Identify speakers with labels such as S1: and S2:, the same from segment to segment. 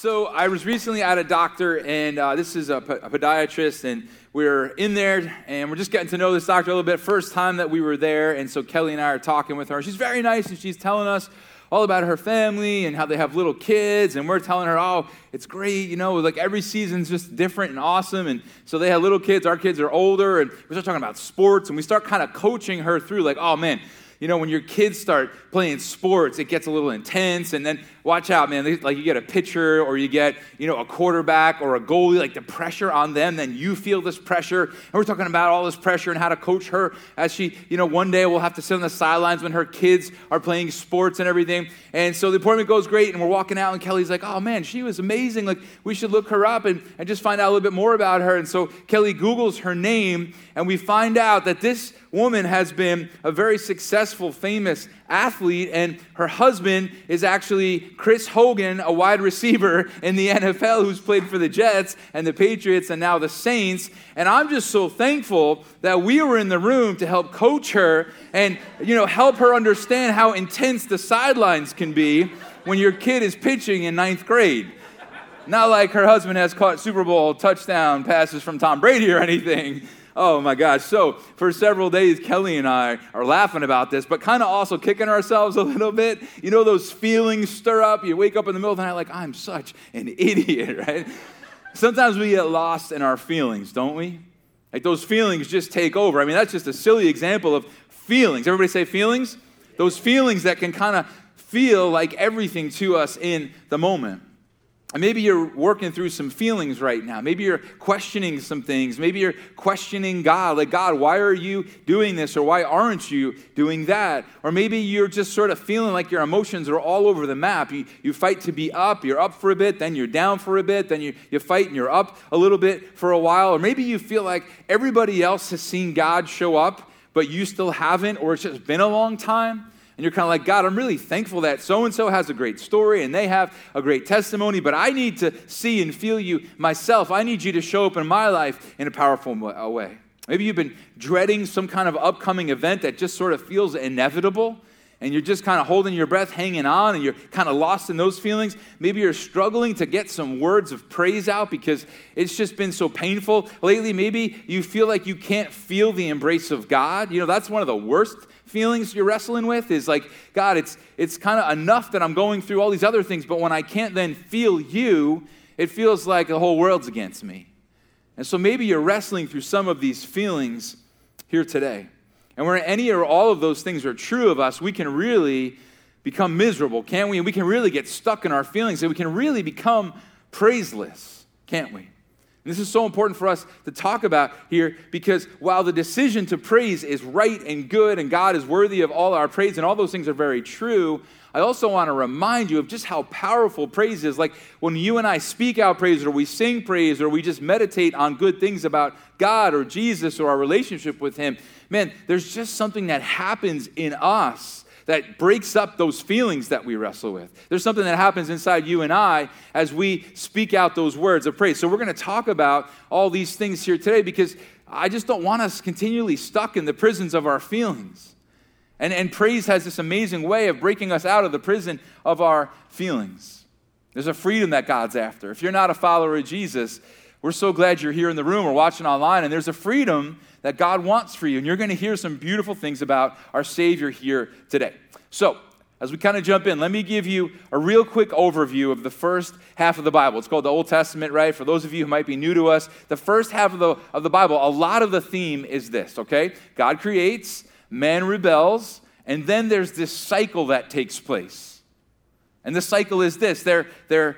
S1: So I was recently at a doctor, and uh, this is a, a podiatrist, and we are in there, and we're just getting to know this doctor a little bit. First time that we were there, and so Kelly and I are talking with her. She's very nice, and she's telling us all about her family and how they have little kids, and we're telling her, oh, it's great, you know, like every season's just different and awesome. And so they have little kids, our kids are older, and we start talking about sports, and we start kind of coaching her through, like, oh man, you know, when your kids start playing sports, it gets a little intense. And then watch out, man. Like you get a pitcher or you get, you know, a quarterback or a goalie, like the pressure on them, then you feel this pressure. And we're talking about all this pressure and how to coach her as she, you know, one day will have to sit on the sidelines when her kids are playing sports and everything. And so the appointment goes great, and we're walking out, and Kelly's like, oh man, she was amazing. Like, we should look her up and, and just find out a little bit more about her. And so Kelly Googles her name, and we find out that this woman has been a very successful, famous athlete, and her husband is actually Chris Hogan, a wide receiver in the NFL who's played for the Jets and the Patriots and now the Saints. And I'm just so thankful that we were in the room to help coach her and you know help her understand how intense the sidelines can be when your kid is pitching in ninth grade. Not like her husband has caught Super Bowl touchdown passes from Tom Brady or anything. Oh my gosh. So, for several days, Kelly and I are laughing about this, but kind of also kicking ourselves a little bit. You know, those feelings stir up. You wake up in the middle of the night like, I'm such an idiot, right? Sometimes we get lost in our feelings, don't we? Like those feelings just take over. I mean, that's just a silly example of feelings. Everybody say feelings? Those feelings that can kind of feel like everything to us in the moment. Maybe you're working through some feelings right now. Maybe you're questioning some things. Maybe you're questioning God, like, God, why are you doing this? Or why aren't you doing that? Or maybe you're just sort of feeling like your emotions are all over the map. You, you fight to be up, you're up for a bit, then you're down for a bit, then you, you fight and you're up a little bit for a while. Or maybe you feel like everybody else has seen God show up, but you still haven't, or it's just been a long time and you're kind of like, God, I'm really thankful that so and so has a great story and they have a great testimony, but I need to see and feel you myself. I need you to show up in my life in a powerful way. Maybe you've been dreading some kind of upcoming event that just sort of feels inevitable and you're just kind of holding your breath, hanging on, and you're kind of lost in those feelings. Maybe you're struggling to get some words of praise out because it's just been so painful lately. Maybe you feel like you can't feel the embrace of God. You know, that's one of the worst feelings you're wrestling with is like, God, it's, it's kind of enough that I'm going through all these other things, but when I can't then feel you, it feels like the whole world's against me. And so maybe you're wrestling through some of these feelings here today. And where any or all of those things are true of us, we can really become miserable, can't we? And we can really get stuck in our feelings and we can really become praiseless, can't we? This is so important for us to talk about here because while the decision to praise is right and good and God is worthy of all our praise and all those things are very true, I also want to remind you of just how powerful praise is. Like when you and I speak out praise or we sing praise or we just meditate on good things about God or Jesus or our relationship with Him, man, there's just something that happens in us that breaks up those feelings that we wrestle with. There's something that happens inside you and I as we speak out those words of praise. So we're going to talk about all these things here today because I just don't want us continually stuck in the prisons of our feelings. And, and praise has this amazing way of breaking us out of the prison of our feelings. There's a freedom that God's after. If you're not a follower of Jesus, we're so glad you're here in the room or watching online, and there's a freedom that God wants for you. And you're going to hear some beautiful things about our Savior here today. So, as we kind of jump in, let me give you a real quick overview of the first half of the Bible. It's called the Old Testament, right? For those of you who might be new to us, the first half of the, of the Bible, a lot of the theme is this, okay? God creates, man rebels, and then there's this cycle that takes place. And the cycle is this they're, they're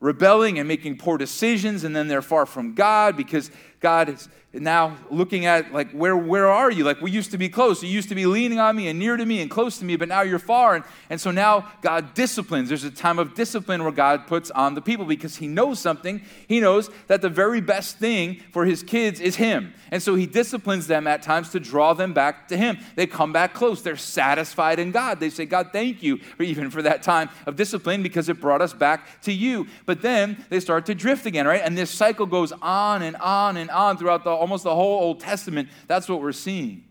S1: rebelling and making poor decisions, and then they're far from God because God is now looking at like where where are you? Like we used to be close. You used to be leaning on me and near to me and close to me but now you're far. And, and so now god disciplines. There's a time of discipline where god puts on the people because he knows something. He knows that the very best thing for his kids is him. And so he disciplines them at times to draw them back to him. They come back close. They're satisfied in god. They say god thank you for even for that time of discipline because it brought us back to you. But then they start to drift again right? And this cycle goes on and on and on throughout the almost the whole Old Testament, that's what we're seeing.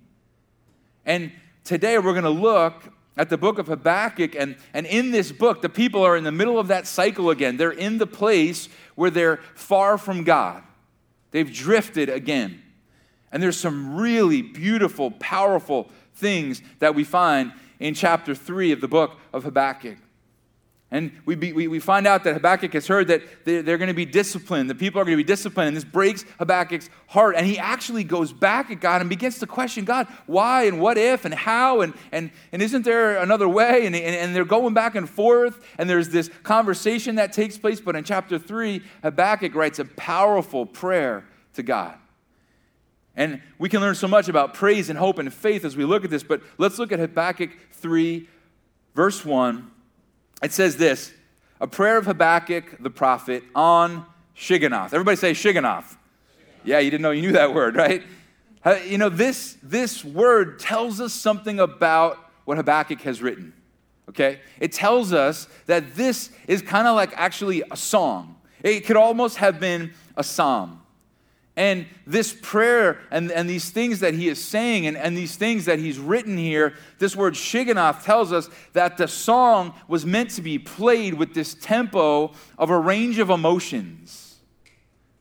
S1: And today we're going to look at the book of Habakkuk, and, and in this book, the people are in the middle of that cycle again. They're in the place where they're far from God, they've drifted again. And there's some really beautiful, powerful things that we find in chapter 3 of the book of Habakkuk. And we, be, we, we find out that Habakkuk has heard that they're, they're going to be disciplined. The people are going to be disciplined. And this breaks Habakkuk's heart. And he actually goes back at God and begins to question God, why and what if and how and, and, and isn't there another way? And, and, and they're going back and forth. And there's this conversation that takes place. But in chapter 3, Habakkuk writes a powerful prayer to God. And we can learn so much about praise and hope and faith as we look at this. But let's look at Habakkuk 3, verse 1 it says this a prayer of Habakkuk the prophet on Shigionoth. Everybody say Shigionoth. Yeah, you didn't know you knew that word, right? You know, this, this word tells us something about what Habakkuk has written, okay? It tells us that this is kind of like actually a song. It could almost have been a psalm. And this prayer and, and these things that he is saying and, and these things that he's written here, this word Shigionoth tells us that the song was meant to be played with this tempo of a range of emotions.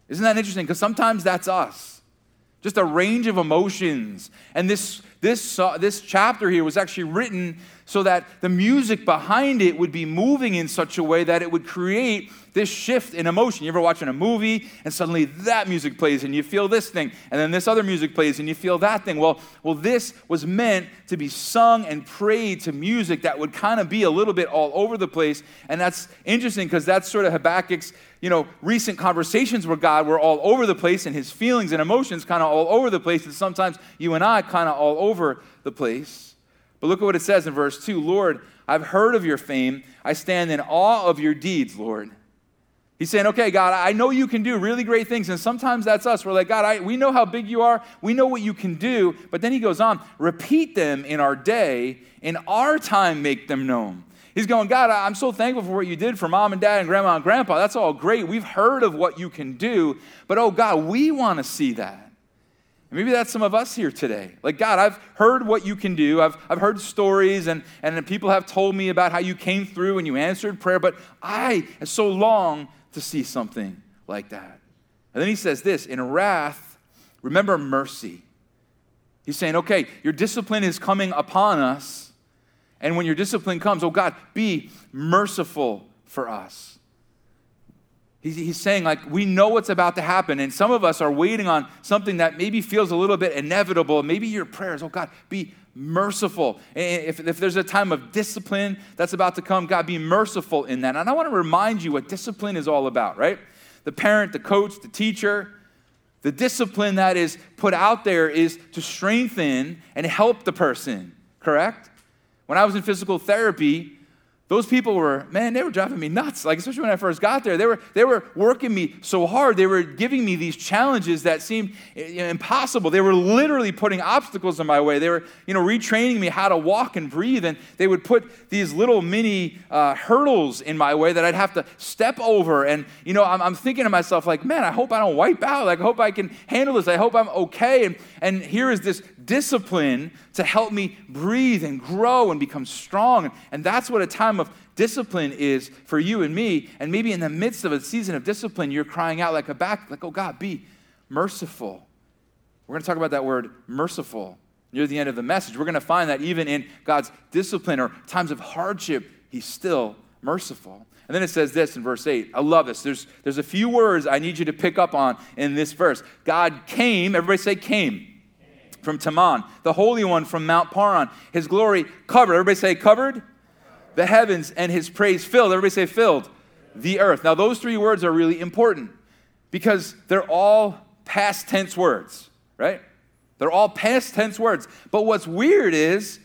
S1: Isn't that interesting? Because sometimes that's us. Just a range of emotions. And this, this, uh, this chapter here was actually written so that the music behind it would be moving in such a way that it would create this shift in emotion. You ever watching a movie and suddenly that music plays and you feel this thing, and then this other music plays and you feel that thing? Well, well, this was meant to be sung and prayed to music that would kind of be a little bit all over the place. And that's interesting because that's sort of Habakkuk's, you know, recent conversations with God were all over the place and his feelings and emotions kind of all over the place. And sometimes you and I kind of all over the place. But look at what it says in verse 2 Lord, I've heard of your fame. I stand in awe of your deeds, Lord. He's saying, okay, God, I know you can do really great things. And sometimes that's us. We're like, God, I, we know how big you are. We know what you can do. But then he goes on, repeat them in our day. In our time, make them known. He's going, God, I'm so thankful for what you did for mom and dad and grandma and grandpa. That's all great. We've heard of what you can do. But oh, God, we want to see that. Maybe that's some of us here today. Like, God, I've heard what you can do. I've, I've heard stories, and, and people have told me about how you came through and you answered prayer, but I so long to see something like that. And then he says this in wrath, remember mercy. He's saying, okay, your discipline is coming upon us. And when your discipline comes, oh God, be merciful for us. He's, saying, like, we know what's about to happen, and some of us are waiting on something that maybe feels a little bit inevitable. Maybe your prayers, oh God, be merciful. If, if there's a time of discipline that's about to come, God, be merciful in that. And I want to remind you what discipline is all about, right? The parent, the coach, the teacher, the discipline that is put out there is to strengthen and help the person, correct? When I was in physical therapy, those people were, man, they were driving me nuts. Like, especially when I first got there, they were, they were working me so hard. They were giving me these challenges that seemed impossible. They were literally putting obstacles in my way. They were, you know, retraining me how to walk and breathe. And they would put these little mini uh, hurdles in my way that I'd have to step over. And, you know, I'm, I'm thinking to myself, like, man, I hope I don't wipe out. Like, I hope I can handle this. I hope I'm okay. And, and here is this discipline to help me breathe and grow and become strong. And that's what a time of discipline is for you and me. And maybe in the midst of a season of discipline, you're crying out like Habakkuk, like, oh God, be merciful. We're going to talk about that word merciful near the end of the message. We're going to find that even in God's discipline or times of hardship, He's still merciful. And then it says this in verse 8. I love this. There's, there's a few words I need you to pick up on in this verse. God came, everybody say came from Teman, the Holy One from Mount Paran. His glory covered, everybody say covered, the heavens, and his praise filled, everybody say filled, the earth. Now, those three words are really important because they're all past tense words, right? They're all past tense words. But what's weird is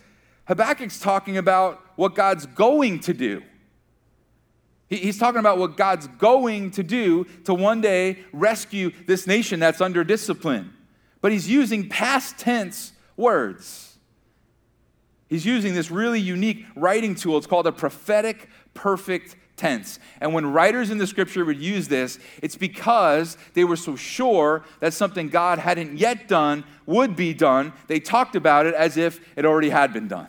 S1: Habakkuk's talking about what God's going to do. He's talking about what God's going to do to one day rescue this nation that's under discipline but he's using past tense words. He's using this really unique writing tool. It's called a prophetic perfect tense. And when writers in the scripture would use this, it's because they were so sure that something God hadn't yet done would be done. They talked about it as if it already had been done.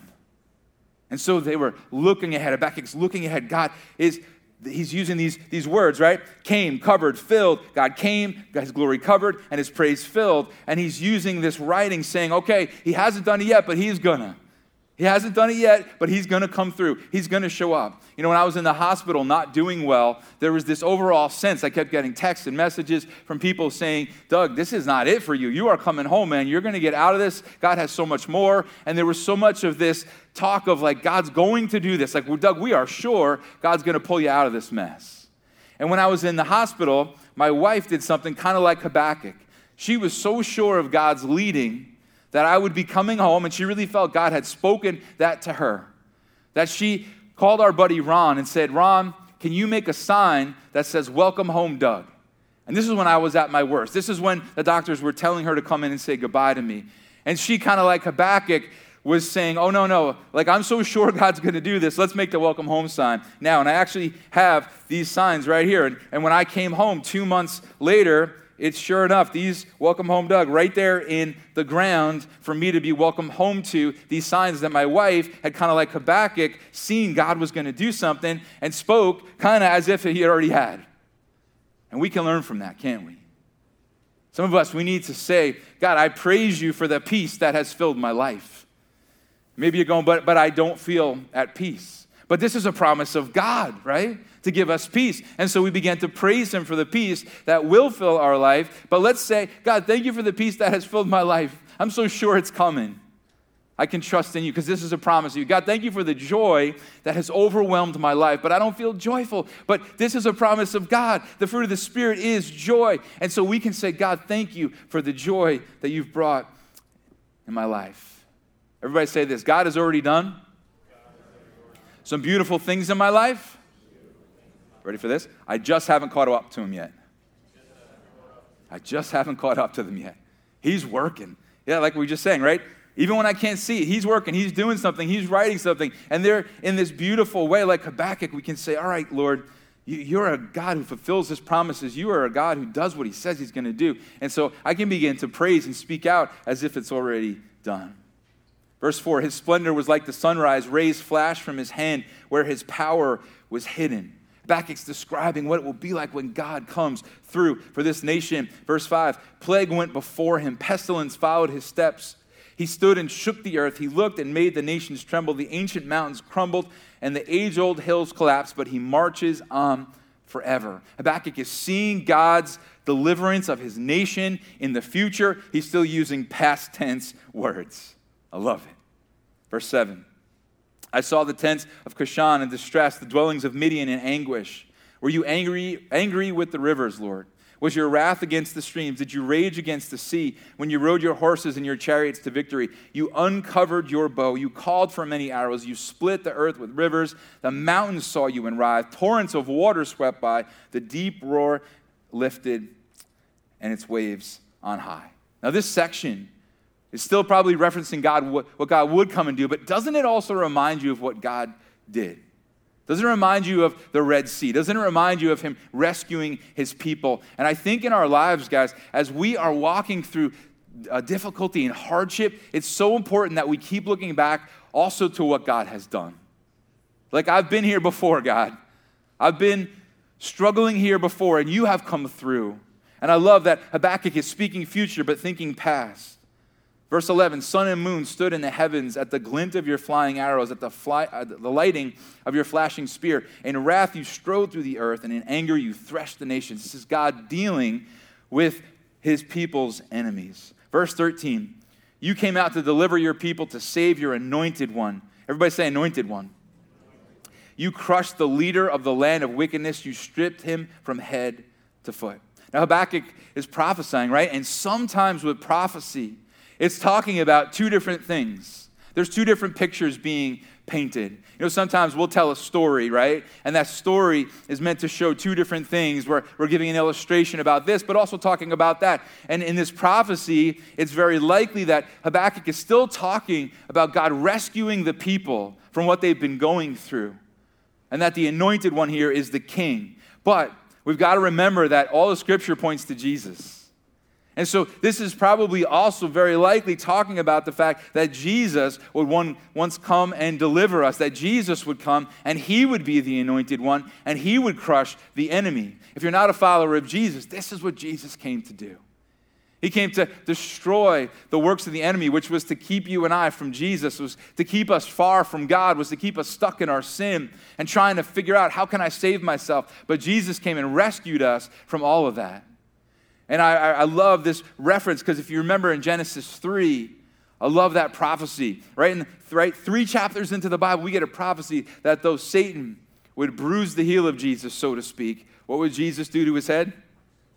S1: And so they were looking ahead. Habakkuk's looking ahead. God is, he's using these, these words, right? Came, covered, filled. God came, his glory covered, and his praise filled. And he's using this writing saying, okay, he hasn't done it yet, but he's gonna. He hasn't done it yet, but he's to come through. He's to show up. You know, when I was in the hospital not doing well, there was this overall sense. I kept getting texts and messages from people saying, Doug, this is not it for you. You are coming home, man. You're to get out of this. God has so much more. And there was so much of this talk of like, God's going to do this. Like, well, Doug, we are sure God's going to pull you out of this mess. And when I was in the hospital, my wife did something kind of like Habakkuk. She was so sure of God's leading that I would be coming home, and she really felt God had spoken that to her. That she called our buddy Ron and said, Ron, can you make a sign that says, Welcome home, Doug? And this is when I was at my worst. This is when the doctors were telling her to come in and say goodbye to me. And she, kind of like Habakkuk, was saying, Oh, no, no, like I'm so sure God's gonna do this. Let's make the welcome home sign now. And I actually have these signs right here. And, and when I came home two months later, it's sure enough, these welcome home Doug right there in the ground for me to be welcome home to. These signs that my wife had kind of like Habakkuk seen God was going to do something and spoke kind of as if he already had. And we can learn from that, can't we? Some of us, we need to say, God, I praise you for the peace that has filled my life. Maybe you're going, but, but I don't feel at peace. But this is a promise of God, right? to give us peace. And so we began to praise Him for the peace that will fill our life. But let's say, God, thank you for the peace that has filled my life. I'm so sure it's coming. I can trust in you because this is a promise of you. God, thank you for the joy that has overwhelmed my life, but I don't feel joyful. But this is a promise of God. The fruit of the Spirit is joy. And so we can say, God, thank you for the joy that you've brought in my life. Everybody say this God has already done some beautiful things in my life. Ready for this? I just haven't caught up to him yet. I just haven't caught up to them yet. He's working. Yeah, like we were just saying, right? Even when I can't see it, he's working, he's doing something, he's writing something. And they're in this beautiful way, like Habakkuk, we can say, All right, Lord, you're a God who fulfills his promises. You are a God who does what he says he's going to do. And so I can begin to praise and speak out as if it's already done. Verse 4 His splendor was like the sunrise, rays flashed from his hand where his power was hidden. Habakkuk's describing what it will be like when God comes through for this nation. Verse 5 Plague went before him, pestilence followed his steps. He stood and shook the earth. He looked and made the nations tremble. The ancient mountains crumbled and the age old hills collapsed, but he marches on forever. Habakkuk is seeing God's deliverance of his nation in the future. He's still using past tense words. I love it. Verse 7 I saw the tents of Cushan in distress, the dwellings of Midian in anguish. Were you angry, angry with the rivers, Lord? Was your wrath against the streams? Did you rage against the sea when you rode your horses and your chariots to victory? You uncovered your bow. You called for many arrows. You split the earth with rivers. The mountains saw you and writhed. Torrents of water swept by. The deep roar lifted and its waves on high. Now, this section it's still probably referencing God, what, what God would come and do, but doesn't it also remind you of what God did? Doesn't it remind you of the Red Sea? Doesn't it remind you of Him rescuing His people? And I think in our lives, guys, as we are walking through uh, difficulty and hardship, it's so important that we keep looking back also to what God has done. Like, I've been here before, God. I've been struggling here before, and you have come through. And I love that Habakkuk is speaking future, but thinking past. Verse 11 Sun and moon stood in the heavens at the glint of your flying arrows, at the, fly, uh, the lighting of your flashing spear. In wrath you strode through the earth, and in anger you threshed the nations. This is God dealing with his people's enemies. Verse 13 You came out to deliver your people, to save your anointed one. Everybody say, anointed one. You crushed the leader of the land of wickedness, you stripped him from head to foot. Now, Habakkuk is prophesying, right? And sometimes with prophecy, it's talking about two different things. There's two different pictures being painted. You know, sometimes we'll tell a story, right? And that story is meant to show two different things. Where we're giving an illustration about this, but also talking about that. And in this prophecy, it's very likely that Habakkuk is still talking about God rescuing the people from what they've been going through. And that the anointed one here is the king. But we've got to remember that all the scripture points to Jesus. And so, this is probably also very likely talking about the fact that Jesus would one, once come and deliver us, that Jesus would come and he would be the anointed one and he would crush the enemy. If you're not a follower of Jesus, this is what Jesus came to do. He came to destroy the works of the enemy, which was to keep you and I from Jesus, was to keep us far from God, was to keep us stuck in our sin and trying to figure out how can I save myself. But Jesus came and rescued us from all of that. And I, I love this reference because if you remember in Genesis 3, I love that prophecy. Right, in, right, three chapters into the Bible, we get a prophecy that though Satan would bruise the heel of Jesus, so to speak, what would Jesus do to his head?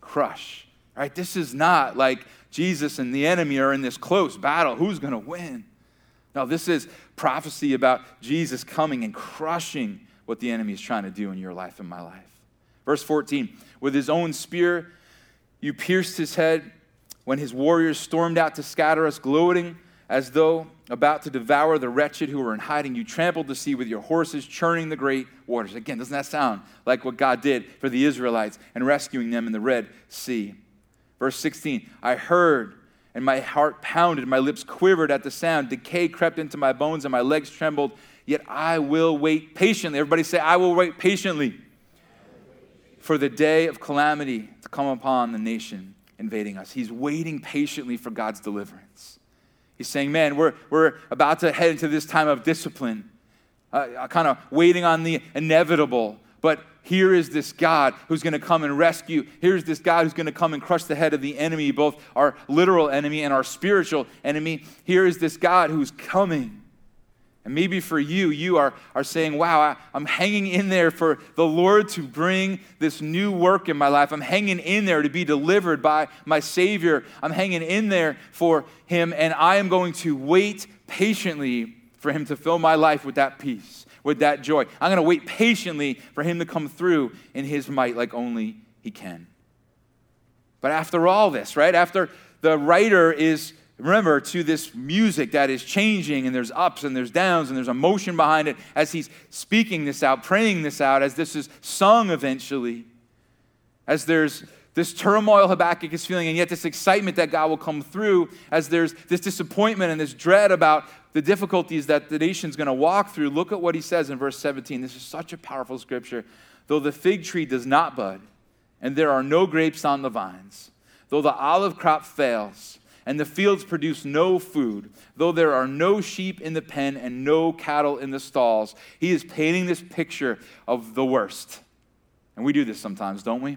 S1: Crush. Right? This is not like Jesus and the enemy are in this close battle. Who's going to win? No, this is prophecy about Jesus coming and crushing what the enemy is trying to do in your life and my life. Verse 14, with his own spear, you pierced his head when his warriors stormed out to scatter us, gloating as though about to devour the wretched who were in hiding. You trampled the sea with your horses, churning the great waters. Again, doesn't that sound like what God did for the Israelites and rescuing them in the Red Sea? Verse 16 I heard, and my heart pounded, my lips quivered at the sound. Decay crept into my bones, and my legs trembled. Yet I will wait patiently. Everybody say, I will wait patiently for the day of calamity to come upon the nation invading us. He's waiting patiently for God's deliverance. He's saying, Man, we're, we're about to head into this time of discipline, uh, kind of waiting on the inevitable. But here is this God who's going to come and rescue. Here's this God who's going to come and crush the head of the enemy, both our literal enemy and our spiritual enemy. Here is this God who's coming. And maybe for you, you are, are saying, Wow, I, I'm hanging in there for the Lord to bring this new work in my life. I'm hanging in there to be delivered by my Savior. I'm hanging in there for Him, and I am going to wait patiently for Him to fill my life with that peace, with that joy. I'm going to wait patiently for Him to come through in His might like only He can. But after all this, right, after the writer is remember, to this music that is changing and there's ups and there's downs and there's emotion behind it as he's speaking this out, praying this out, as this is sung eventually, as there's this turmoil Habakkuk is feeling, and yet this excitement that God will come through, as there's this disappointment and this dread about the difficulties that the nation's going to walk through. Look at what he says in verse 17. This is such a powerful scripture. Though the fig tree does not bud, and there are no grapes on the vines, though the olive crop fails, and the fields produce no food, though there are no sheep in the pen and no cattle in the stalls. He is painting this picture of the worst. And we do this sometimes, don't we?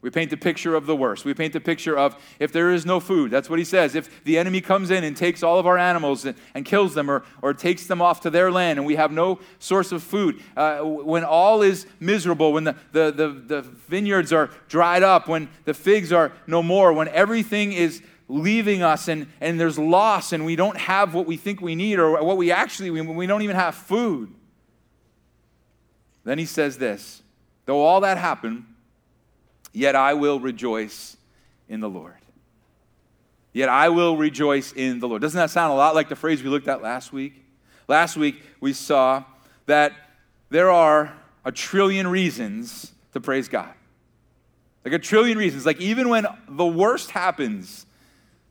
S1: We paint the picture of the worst. We paint the picture of if there is no food. That's what he says. If the enemy comes in and takes all of our animals and, and kills them or, or takes them off to their land and we have no source of food, uh, when all is miserable, when the, the, the, the vineyards are dried up, when the figs are no more, when everything is leaving us and, and there's loss and we don't have what we think we need or what we actually, we, we don't even have food. Then he says this though all that happened, yet I will rejoice in the Lord. Yet I will rejoice in the Lord. Doesn't that sound a lot like the phrase we looked at last week? Last week we saw that there are a trillion reasons to praise God. Like a trillion reasons. Like even when the worst happens,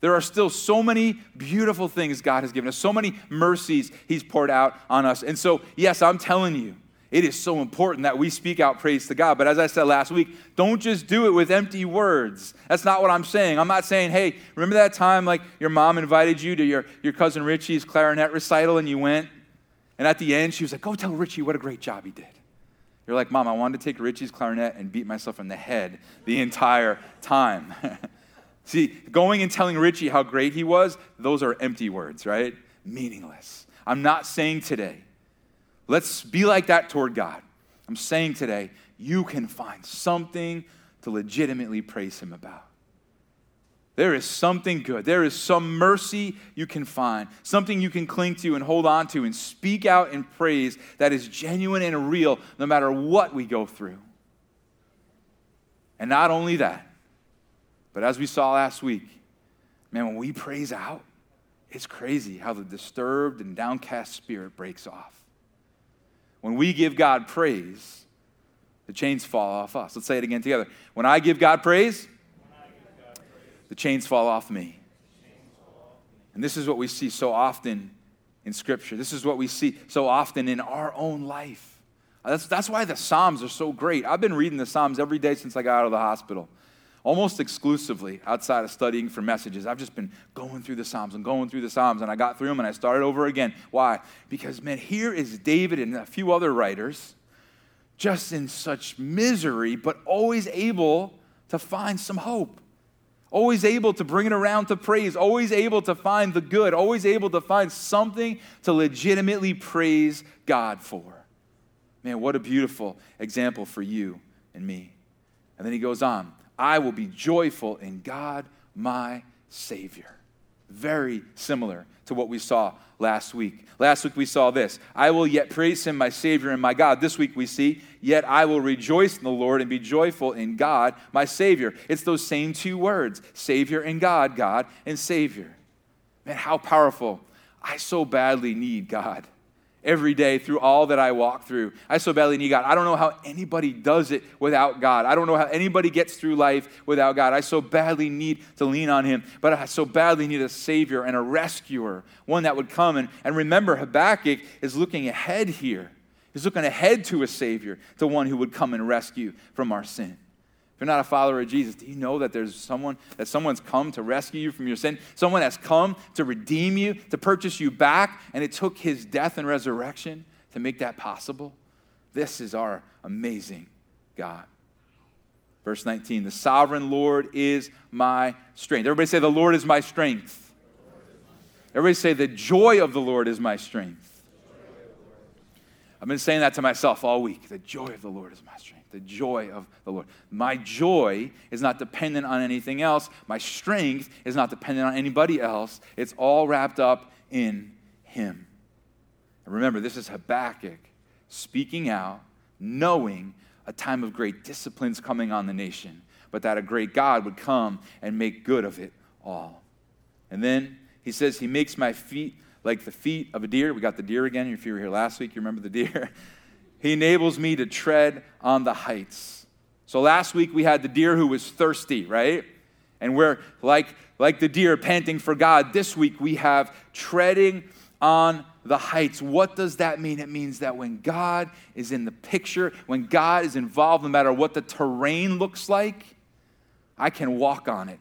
S1: there are still so many beautiful things God has given us, so many mercies He's poured out on us. And so, yes, I'm telling you, it is so important that we speak out praise to God. But as I said last week, don't just do it with empty words. That's not what I'm saying. I'm not saying, hey, remember that time like your mom invited you to your, your cousin Richie's clarinet recital and you went? And at the end, she was like, go tell Richie what a great job he did. You're like, Mom, I wanted to take Richie's clarinet and beat myself in the head the entire time. See, going and telling Richie how great he was, those are empty words, right? Meaningless. I'm not saying today, let's be like that toward God. I'm saying today, you can find something to legitimately praise Him about. There is something good. There is some mercy you can find, something you can cling to and hold on to and speak out in praise that is genuine and real no matter what we go through. And not only that, but as we saw last week, man, when we praise out, it's crazy how the disturbed and downcast spirit breaks off. When we give God praise, the chains fall off us. Let's say it again together. When I give God praise, the chains fall off me. And this is what we see so often in Scripture. This is what we see so often in our own life. That's, that's why the Psalms are so great. I've been reading the Psalms every day since I got out of the hospital, almost exclusively outside of studying for messages. I've just been going through the Psalms and going through the Psalms, and I got through them and I started over again. Why? Because, man, here is David and a few other writers just in such misery, but always able to find some hope always able to bring it around to praise, always able to find the good, always able to find something to legitimately praise God for. Man, what a beautiful example for you and me. And then he goes on I will be joyful in God, my Savior. Very similar to what we saw last week. Last week we saw this I will yet praise him, my Savior and my God. This week we see, yet I will rejoice in the Lord and be joyful in God, my Savior. It's those same two words Savior and God, God and Savior. Man, how powerful. I so badly need God every day through all that I walk through. I so badly need God. I don't know how anybody does it without God. I don't know how anybody gets through life without God. I so badly need to lean on Him, but I so badly need a Savior and a rescuer, one that would come. And, and remember, Habakkuk is looking ahead here. He's looking ahead to a Savior, to one who would come and rescue from our sin you're not a follower of Jesus, do you know that there's someone, that someone's come to rescue you from your sin? Someone has come to redeem you, to purchase you back, and it took his death and resurrection to make that possible? This is our amazing God. Verse 19, the sovereign Lord is my strength. Everybody say, The Lord is my strength. Everybody say, The joy of the Lord is my strength. I've been saying that to myself all week. The joy of the Lord is my strength the joy of the Lord. My joy is not dependent on anything else. My strength is not dependent on anybody else. It's all wrapped up in Him. And remember, this is Habakkuk speaking out, knowing a time of great disciplines coming on the nation, but that a great God would come and make good of it all. And then he says, He makes my feet like the feet of a deer. We got the deer again. If you were here last week, you remember the deer. He enables me to tread on the heights. So last week we had the deer who was thirsty, right? And we're like, like the deer panting for God. This week we have treading on the heights. What does that mean? It means that when God is in the picture, when God is involved, no matter what the terrain looks like, I can walk on it.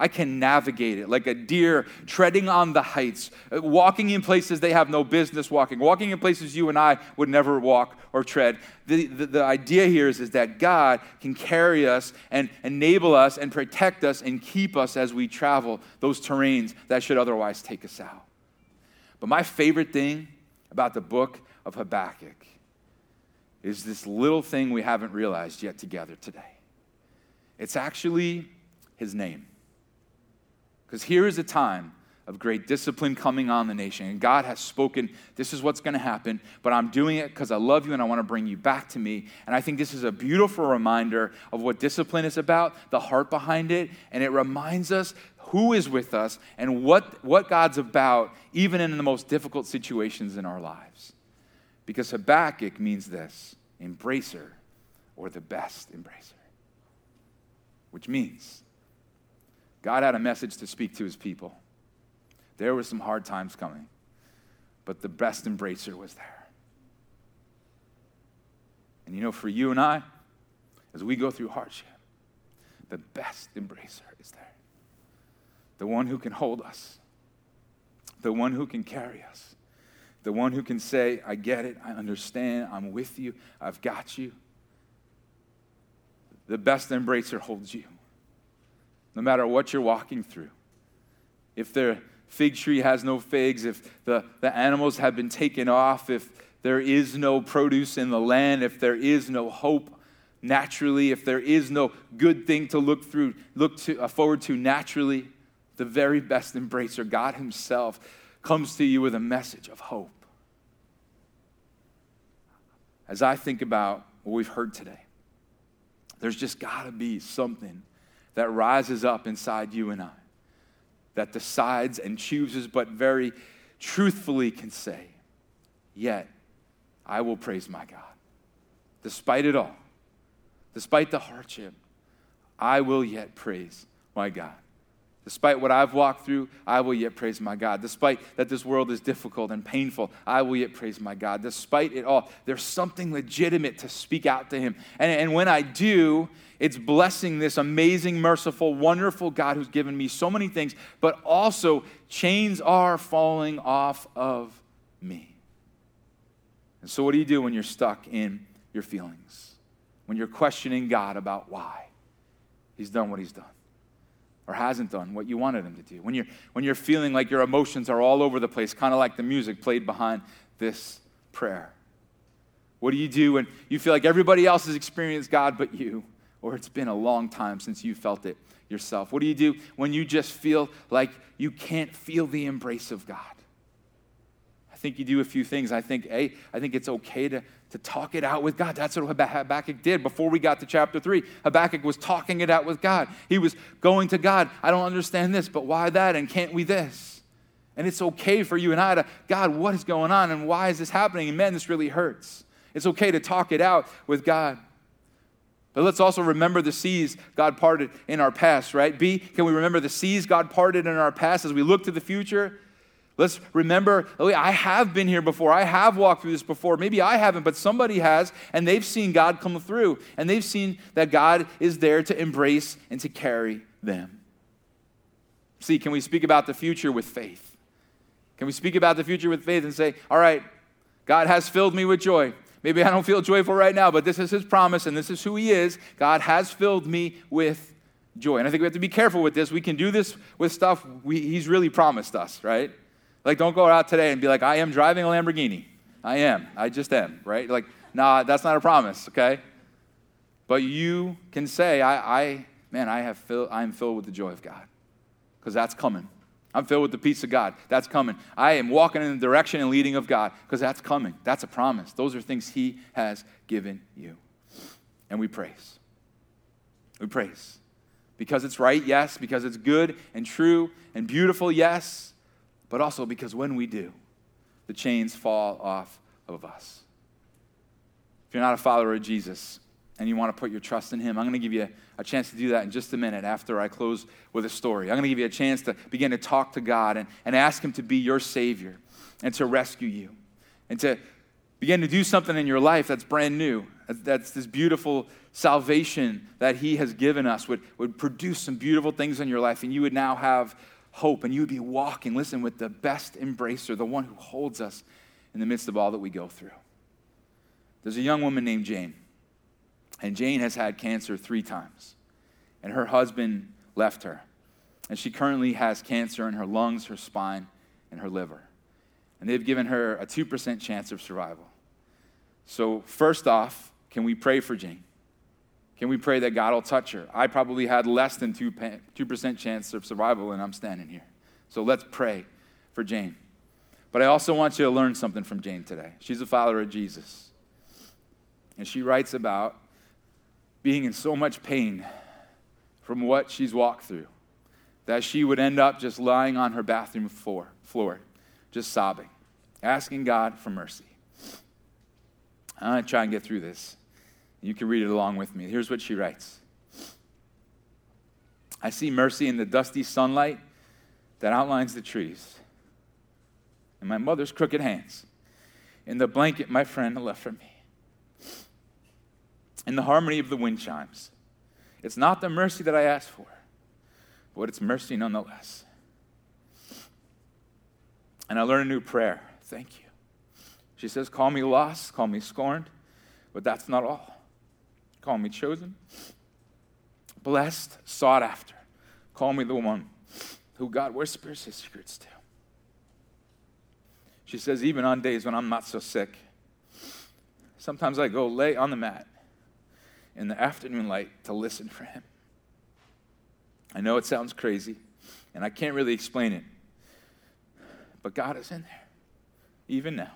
S1: I can navigate it like a deer treading on the heights, uh, walking in places they have no business walking, walking in places you and I would never walk or tread. The, the, the, idea here is, is that God can carry us and enable us and protect us and keep us as we travel those terrains that should otherwise take us out. But my favorite thing about the book of Habakkuk is this little thing we haven't realized yet together today. It's actually his name. Because here is a time of great discipline coming on the nation. And God has spoken, this is what's going to happen, but I'm doing it because I love you and I want to bring you back to me. And I think this is a beautiful reminder of what discipline is about, the heart behind it, and it reminds us who is with us and what, what God's about, even in the most difficult situations in our lives. Because Habakkuk means this embracer or the best embracer, which means God had a message to speak to his people. There were some hard times coming, but the best embracer was there. And you know, for you and I, as we go through hardship, the best embracer is there. The one who can hold us, the one who can carry us, the one who can say, I get it, I understand, I'm with you, I've got you. The best embracer holds you no matter what you're walking through. If the fig tree has no figs, if the, the animals have been taken off, if there is no produce in the land, if there is no hope naturally, if there is no good thing to look through, look to, uh, forward to naturally, the very best embracer, God Himself, comes to you with a message of hope. As I think about what we've heard today, there's just got to be something that rises up inside you and I, that decides and chooses, but very truthfully can say, Yet I will praise my God. Despite it all, despite the hardship, I will yet praise my God. Despite what I've walked through, I will yet praise my God. Despite that this world is difficult and painful, I will yet praise my God. Despite it all, there's something legitimate to speak out to Him. And, and when I do, it's blessing this amazing, merciful, wonderful God who's given me so many things, but also chains are falling off of me. And so, what do you do when you're stuck in your feelings? When you're questioning God about why He's done what He's done? Or hasn't done what you wanted him to do. When you're, when you're feeling like your emotions are all over the place, kind of like the music played behind this prayer. What do you do when you feel like everybody else has experienced God but you, or it's been a long time since you felt it yourself? What do you do when you just feel like you can't feel the embrace of God? I think you do a few things. I think, A, I think it's okay to to talk it out with God. That's what Habakkuk did before we got to chapter 3. Habakkuk was talking it out with God. He was going to God, I don't understand this, but why that? And can't we this? And it's okay for you and I to, God, what is going on? And why is this happening? And man, this really hurts. It's okay to talk it out with God. But let's also remember the seas God parted in our past, right? B, can we remember the seas God parted in our past as we look to the future? Let's remember, oh, I have been here before. I have walked through this before. Maybe I haven't, but somebody has, and they've seen God come through, and they've seen that God is there to embrace and to carry them. See, can we speak about the future with faith? Can we speak about the future with faith and say, all right, God has filled me with joy. Maybe I don't feel joyful right now, but this is His promise and this is who He is. God has filled me with joy. And I think we have to be careful with this. We can do this with stuff we, He's really promised us, right? Like, don't go out today and be like, I am driving a Lamborghini. I am. I just am, right? Like, nah, that's not a promise, okay? But you can say, I, I man, I have fill, I'm filled with the joy of God because that's coming. I'm filled with the peace of God. That's coming. I am walking in the direction and leading of God because that's coming. That's a promise. Those are things He has given you. And we praise. We praise. Because it's right, yes. Because it's good and true and beautiful, yes but also because when we do, the chains fall off of us. If you're not a follower of Jesus and you want to put your trust in Him, I'm going to give you a chance to do that in just a minute after I close with a story. I'm going to give you a chance to begin to talk to God and, and ask Him to be your Savior and to rescue you and to begin to do something in your life that's brand new. That's this beautiful salvation that He has given us, would, would produce some beautiful things in your life, and you would now have hope, and you would be walking, listen, with the best embracer, the one who holds us in the midst of all that we go through. There's a young woman named Jane, and Jane has had cancer three times, and her husband left her. And she currently has cancer in her lungs, her spine, and her liver. And they've given her a 2% chance of survival. So, first off, can we pray for Jane? Can we pray that God will touch her? I probably had less than 2%, 2% chance of survival, and I'm standing here. So let's pray for Jane. But I also want you to learn something from Jane today. She's a follower of Jesus. And she writes about being in so much pain from what she's walked through that she would end up just lying on her bathroom floor, floor just sobbing, asking God for mercy. I'm going to try and get through this. You can read it along with me. Here's what she writes I see mercy in the dusty sunlight that outlines the trees, in my mother's crooked hands, in the blanket my friend left for me, in the harmony of the wind chimes. It's not the mercy that I asked for, but it's mercy nonetheless. And I learned a new prayer. Thank you. She says, Call me lost, call me scorned, but that's not all. Call me chosen, blessed, sought after. Call me the one who God whispers his secrets to. She says, even on days when I'm not so sick, sometimes I go lay on the mat in the afternoon light to listen for him. I know it sounds crazy, and I can't really explain it, but God is in there, even now.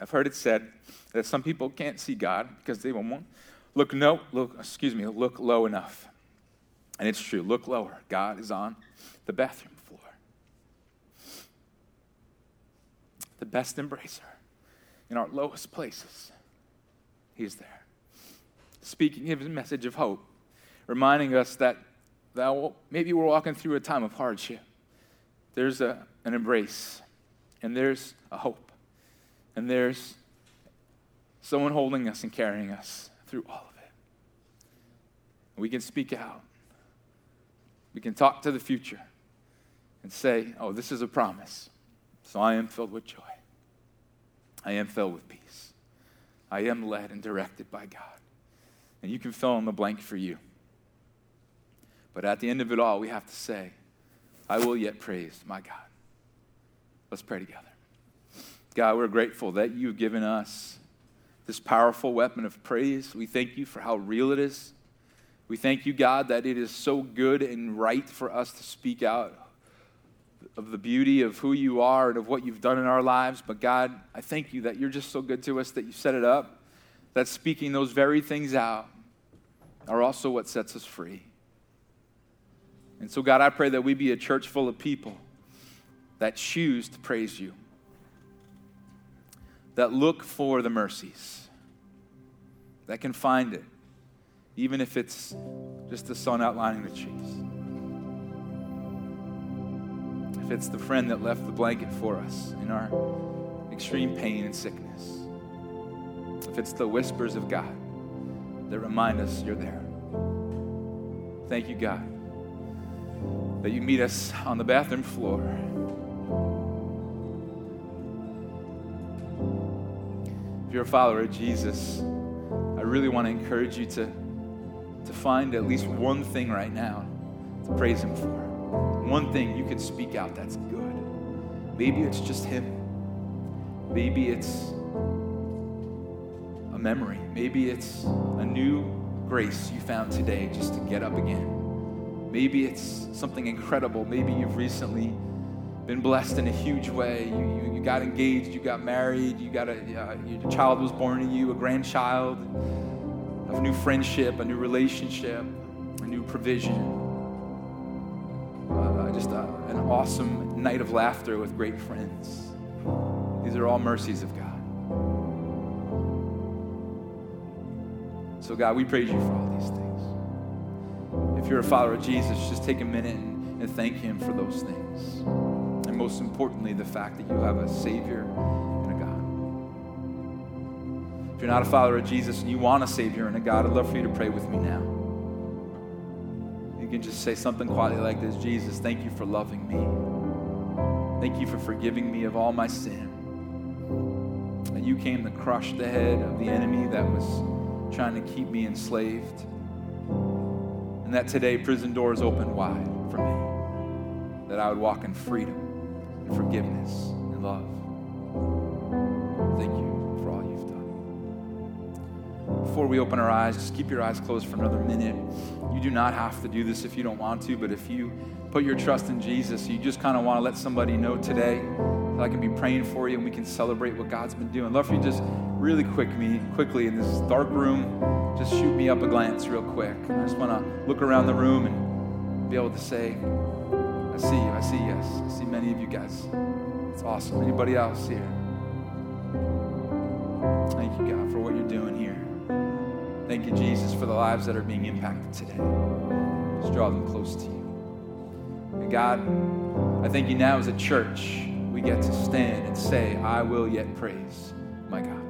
S1: I've heard it said that some people can't see God because they won't look no look excuse me look low enough. And it's true. Look lower. God is on the bathroom floor. The best embracer in our lowest places. He's there. Speaking his message of hope, reminding us that that maybe we're walking through a time of hardship, there's a, an embrace, and there's a hope, and there's someone holding us and carrying us through all of it. We can speak out. We can talk to the future and say, oh, this is a promise. So I am filled with joy. I am filled with peace. I am led and directed by God. And you can fill in the blank for you. But at the end of it all, we have to say, I will yet praise my God. Let's pray together. God, we're grateful that you've given us this powerful weapon of praise. We thank you for how real it is. We thank you, God, that it is so good and right for us to speak out of the beauty of who you are and of what you've done in our lives. But God, I thank you that you're just so good to us that you set it up, that speaking those very things out are also what sets us free. And so, God, I pray that we be a church full of people that choose to praise you, that look for the mercies, that can find it, even if it's just the sun outlining the trees. If it's the friend that left the blanket for us in our extreme pain and sickness. If it's the whispers of God that remind us you're there. Thank you, God that you meet us on the bathroom floor. If you're a follower of Jesus, I really want to encourage you to, to find at least one thing right now to praise Him for. One thing you can speak out that's good. Maybe it's just Him. Maybe it's a memory. Maybe it's a new grace you found today just to get up again. Maybe it's something incredible. Maybe you've recently been blessed in a huge way. You, you, you got engaged, you got married, you got a, uh, your child was born to you, a grandchild, a new friendship, a new relationship, a new provision. Uh, just a, an awesome night of laughter with great friends. These are all mercies of God. So, God, we praise you for all these things if you're a follower of Jesus, just take a minute and, and thank Him for those things. Most importantly, the fact that you have a Savior and a God. If you're not a follower of Jesus and you want a Savior and a God, I'd love for you to pray with me now. You can just say something quietly like this Jesus, thank you for loving me. Thank you for forgiving me of all my sin. And you came to crush the head of the enemy that was trying to keep me enslaved and that today prison doors open wide for me, that I would walk in freedom and forgiveness and love. Thank you for all you've done. Before we open our eyes, just keep your eyes closed for another minute. You do not have to do this if you don't want to, but if you put your trust in Jesus, you just kind of want to let somebody know today that I can be praying for you and we can celebrate what God's been doing. Love for you just really quick me quickly in this dark room, just shoot me up a glance real quick. I just want to look around the room and be able to say, see you, I see yes, I see many of you guys. It's awesome. Anybody else here? Thank you, God, for what you're doing here. Thank you, Jesus, for the lives that are being impacted today. Just draw them close to you. And God, I thank you now as a church, we get to stand and say, I will yet praise my God.